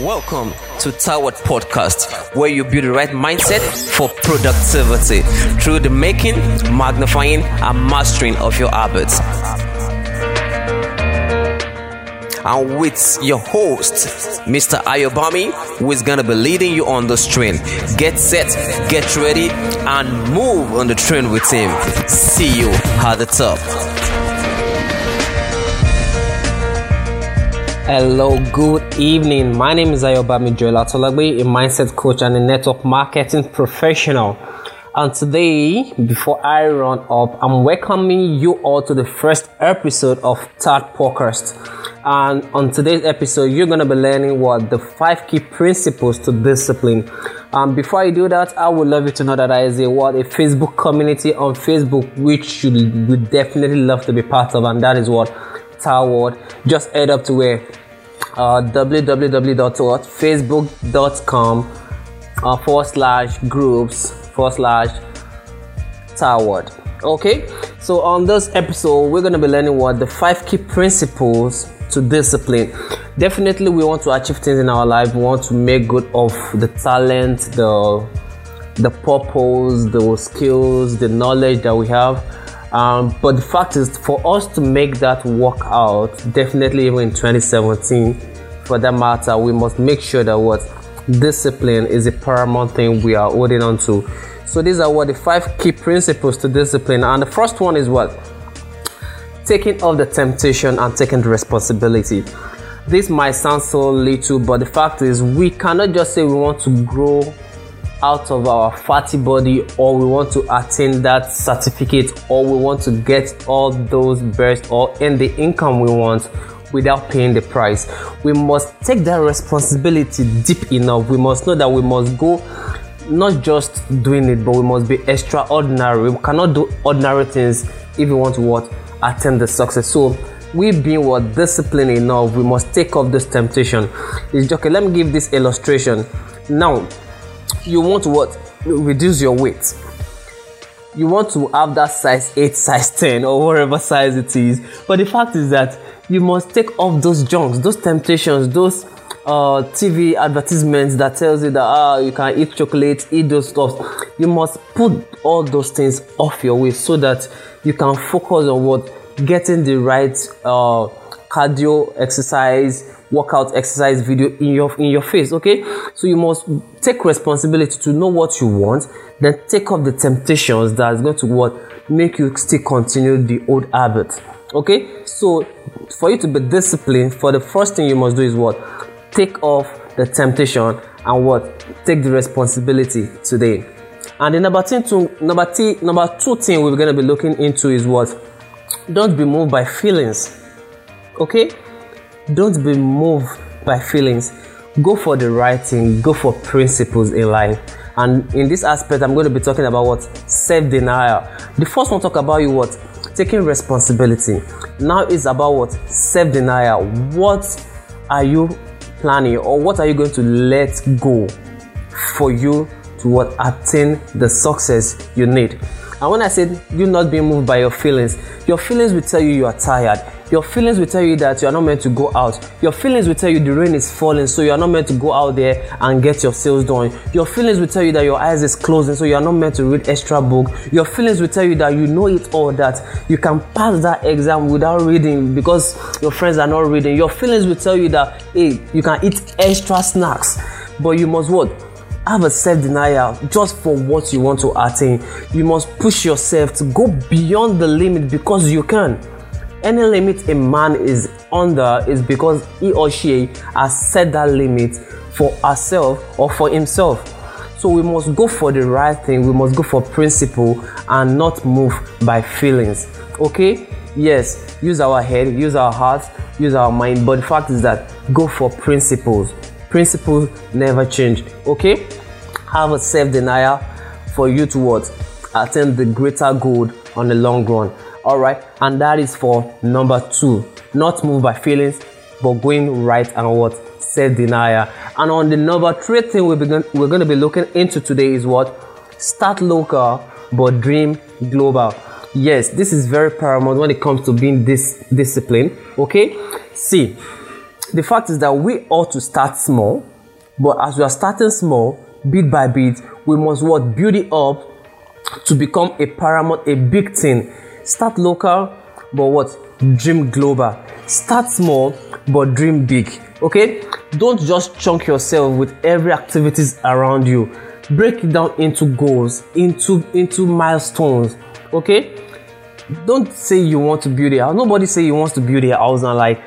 Welcome to Towered Podcast, where you build the right mindset for productivity through the making, magnifying, and mastering of your habits. And with your host, Mr. Ayobami, who is going to be leading you on this train. Get set, get ready, and move on the train with him. See you at the top. Hello, good evening. My name is Ayobami Joel Atolagbe, a mindset coach and a network marketing professional. And today, before I run up, I'm welcoming you all to the first episode of Third Podcast. And on today's episode, you're going to be learning what the five key principles to discipline. Um, before I do that, I would love you to know that there is a what a Facebook community on Facebook which you would definitely love to be part of, and that is what Towered. Just head up to where uh, www.facebook.com uh, forward slash groups forward slash Towered. Okay, so on this episode, we're going to be learning what the five key principles to discipline. Definitely, we want to achieve things in our life. We want to make good of the talent, the the purpose, the skills, the knowledge that we have um, but the fact is, for us to make that work out, definitely even in 2017, for that matter, we must make sure that what discipline is a paramount thing we are holding on to. So these are what the five key principles to discipline. And the first one is what? Taking off the temptation and taking the responsibility. This might sound so little, but the fact is, we cannot just say we want to grow out of our fatty body or we want to attain that certificate or we want to get all those bursts or in the income we want without paying the price. We must take that responsibility deep enough. We must know that we must go not just doing it, but we must be extraordinary. We cannot do ordinary things if we want to what attain the success. So we being what disciplined enough, we must take off this temptation. It's okay. Let me give this illustration. Now, you want to what? Reduce your weight. You want to have that size 8 size 10 or whatever size it is. But the fact is that you must take off those junks those temptations those uh, TV advertisements that tells you that ah you can eat chocolate, eat those stuff. You must put all those things off your way so that you can focus on what? Getting the right uh, cardio exercise, workout exercise video in your in your face okay? So you must take responsibility to know what you want then take up the temptations that is going to what make you still continue the old habit okay? So for you to be disciplined for the first thing you must do is what? Take off the temptation and what? Take the responsibility today. And the number two number two number two thing we're going to be looking into is what? Don't be moved by feelings okay don't be moved by feelings. Go for the right thing, go for principles in life. And in this aspect, I'm going to be talking about what self denial. The first one talk about you what taking responsibility. Now it's about what self denial. What are you planning, or what are you going to let go for you to what attain the success you need? And when I said you not being moved by your feelings, your feelings will tell you you are tired. Your feelings will tell you that you are not meant to go out. Your feelings will tell you the rain is falling, so you are not meant to go out there and get your sales done. Your feelings will tell you that your eyes is closing, so you are not meant to read extra book. Your feelings will tell you that you know it all, that you can pass that exam without reading because your friends are not reading. Your feelings will tell you that hey, you can eat extra snacks, but you must what? have a self denial just for what you want to attain. You must push yourself to go beyond the limit because you can. Any limit a man is under is because he or she has set that limit for herself or for himself. So we must go for the right thing, we must go for principle and not move by feelings. Okay? Yes, use our head, use our heart, use our mind, but the fact is that go for principles principles never change. Okay? Have a self denial for you to what? Attain the greater good on the long run. Alright? And that is for number two. Not move by feelings, but going right and what? Self denial. And on the number three thing we're, begin, we're going to be looking into today is what? Start local, but dream global. Yes, this is very paramount when it comes to being this disciplined. Okay? See, the fact is that we ought to start small, but as we are starting small, bit by bit, we must what build it up to become a paramount, a big thing. Start local, but what dream global. Start small, but dream big. Okay, don't just chunk yourself with every activities around you. Break it down into goals, into into milestones. Okay, don't say you want to build a house. Nobody say you wants to build a house and like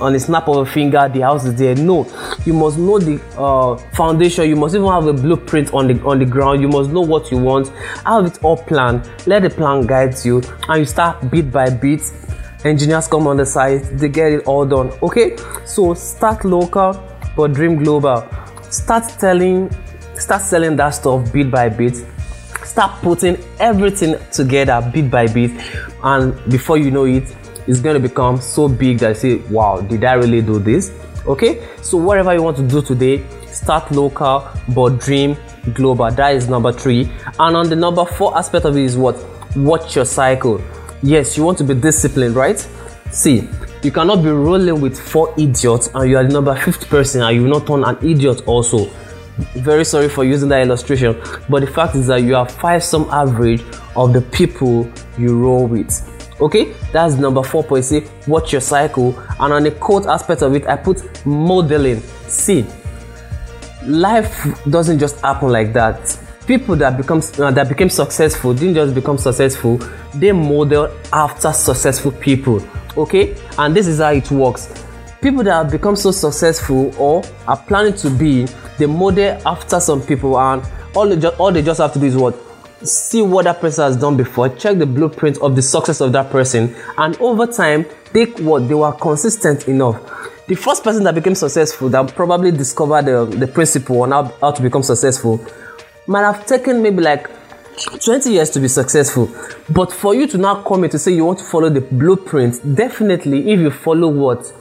on a snap of a finger the house is there. No you must know the uh, foundation. You must even have a blueprint on the on the ground. You must know what you want. Have it all planned. Let the plan guide you. And you start bit by bit. Engineers come on the side they get it all done. Okay? So start local but dream global. Start telling start selling that stuff bit by bit. Start putting everything together bit by bit. And before you know it it's going to become so big that you say wow did i really do this? Okay so whatever you want to do today start local but dream global. That is number three. And on the number four aspect of it is what? Watch your cycle. Yes you want to be disciplined right? See you cannot be rolling with four idiots and you are the number fifth person and you will not turn an idiot also. Very sorry for using that illustration but the fact is that you are five some average of the people you roll with okay? That's number four point say watch your cycle. And on the quote aspect of it i put modeling. See life doesn't just happen like that. People that become uh, that became successful didn't just become successful. They model after successful people. Okay? And this is how it works. People that have become so successful or are planning to be they model after some people and all they, just, all they just have to do is what see what that person has done before check the blueprint of the success of that person and over time take what they were consistent enough. The first person that became successful that probably discovered the, the principle on how, how to become successful might have taken maybe like 20 years to be successful. But for you to now come in to say you want to follow the blueprint definitely if you follow what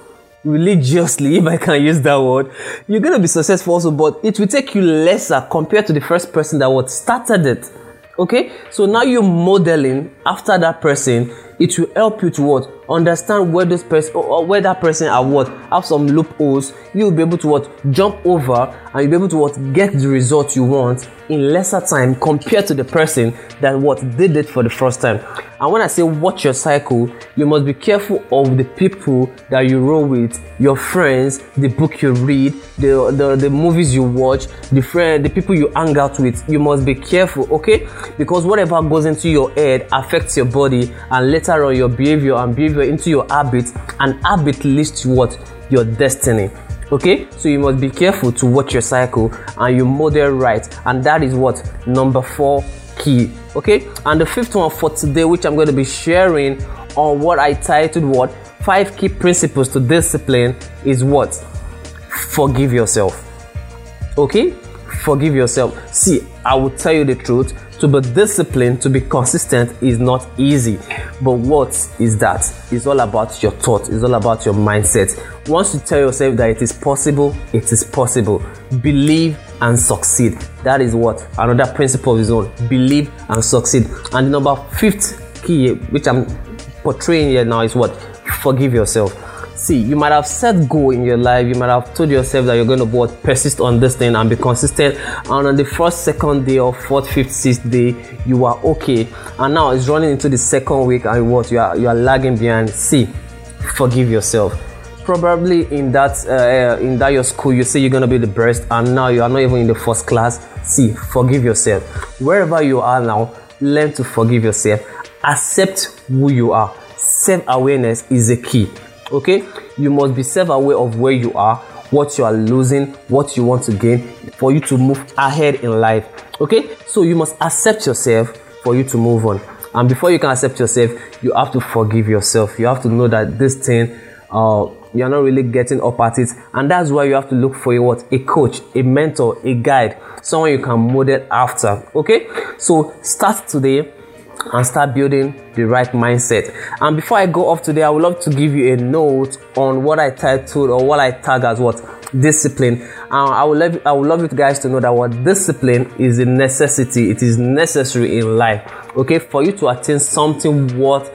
religiously if i can use that word you're going to be successful also but it will take you lesser compared to the first person that what started it okay? So now you're modeling after that person it will help you to what? Understand where this person or where that person are what? Have some loopholes. You'll be able to what? Jump over and you'll be able to what? Get the result you want in lesser time compared to the person that what did it for the first time. And when i say watch your cycle you must be careful of the people that you roll with your friends the book you read the the, the movies you watch the friend the people you hang out with. You must be careful okay? Because whatever goes into your head affects your body and later on your behavior and behavior into your habit and habit leads to what? Your destiny okay? So you must be careful to watch your cycle and you model right. And that is what? Number four key. Okay? And the fifth one for today which i'm going to be sharing on what i titled what? Five key principles to discipline is what? Forgive yourself. Okay? Forgive yourself. See i will tell you the truth to be disciplined, to be consistent is not easy. But what is that? It's all about your thought, it's all about your mindset. Once you tell yourself that it is possible, it is possible. Believe and succeed. That is what another principle of his own. Believe and succeed. And the number fifth key, which I'm portraying here now, is what? Forgive yourself see you might have set goal in your life you might have told yourself that you're going to what persist on this thing and be consistent and on the first second day or fourth fifth sixth day you are okay. And now it's running into the second week and what you are you are lagging behind. See forgive yourself. Probably in that uh, in that your school you say you're going to be the best and now you are not even in the first class. See forgive yourself. Wherever you are now learn to forgive yourself. Accept who you are. Self-awareness is a key okay? You must be self-aware of where you are what you are losing what you want to gain for you to move ahead in life okay? So you must accept yourself for you to move on. And before you can accept yourself you have to forgive yourself. You have to know that this thing uh, you're not really getting up at it. And that's why you have to look for a what? A coach a mentor a guide someone you can model after okay? So start today and start building the right mindset. And before I go off today, I would love to give you a note on what I titled or what I tag as what discipline. Uh, I would love I would love you guys to know that what discipline is a necessity. It is necessary in life. Okay, for you to attain something worth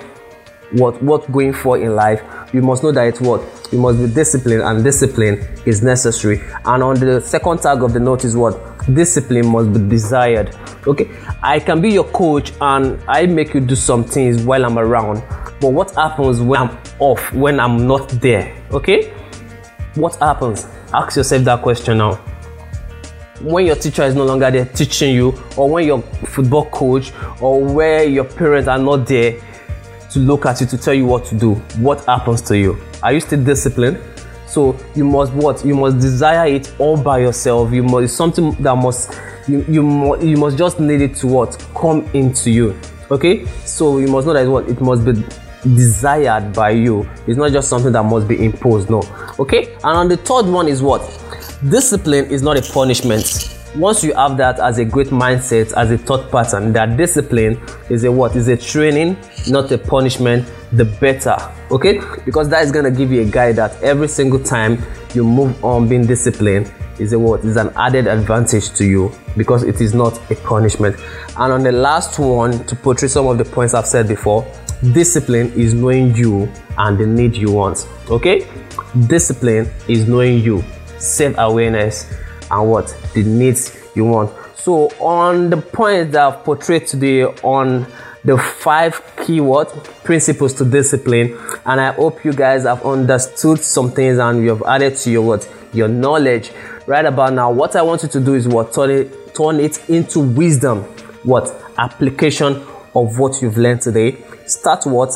what what going for in life, you must know that it's what You must be disciplined, and discipline is necessary. And on the second tag of the note is what? Discipline must be desired. Okay, I can be your coach and I make you do some things while I'm around, but what happens when I'm off, when I'm not there? Okay, what happens? Ask yourself that question now when your teacher is no longer there teaching you or when your football coach or where your parents are not there to look at you to tell you what to do what happens to you are you still disciplined so you must what? You must desire it all by yourself. You must something that must you you, must, you must just need it to what? Come into you. Okay? So you must know that what? It must be desired by you. It's not just something that must be imposed no. Okay? And on the third one is what? Discipline is not a punishment once you have that as a great mindset as a thought pattern that discipline is a what? Is a training not a punishment the better. Okay? Because that is going to give you a guide that every single time you move on being disciplined is a what? Is an added advantage to you because it is not a punishment. And on the last one to portray some of the points i've said before discipline is knowing you and the need you want. Okay? Discipline is knowing you. Self-awareness and what the needs you want. So on the points that I've portrayed today on the five keyword principles to discipline and I hope you guys have understood some things and you have added to your what your knowledge. Right about now what I want you to do is what turn it turn it into wisdom what application of what you've learned today. Start what?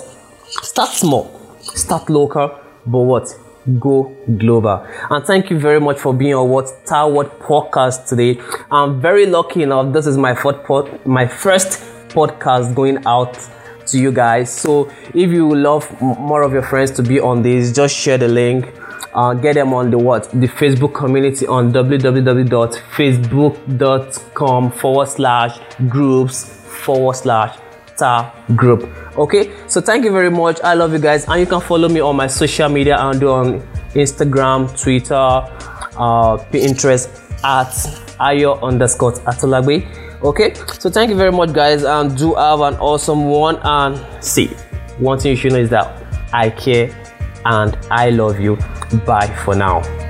Start small. Start local but what go global. And thank you very much for being on what Tower podcast today. I'm very lucky enough. This is my fourth pod, my first podcast going out to you guys. So if you love more of your friends to be on this, just share the link. Uh, get them on the what the Facebook community on www.facebook.com forward slash groups forward slash tar group okay? So thank you very much. I love you guys. And you can follow me on my social media and on instagram twitter uh, pinterest at ayo underscore atolagbe. Okay? So thank you very much guys. And do have an awesome one. And see one thing you should know is that i care and i love you. Bye for now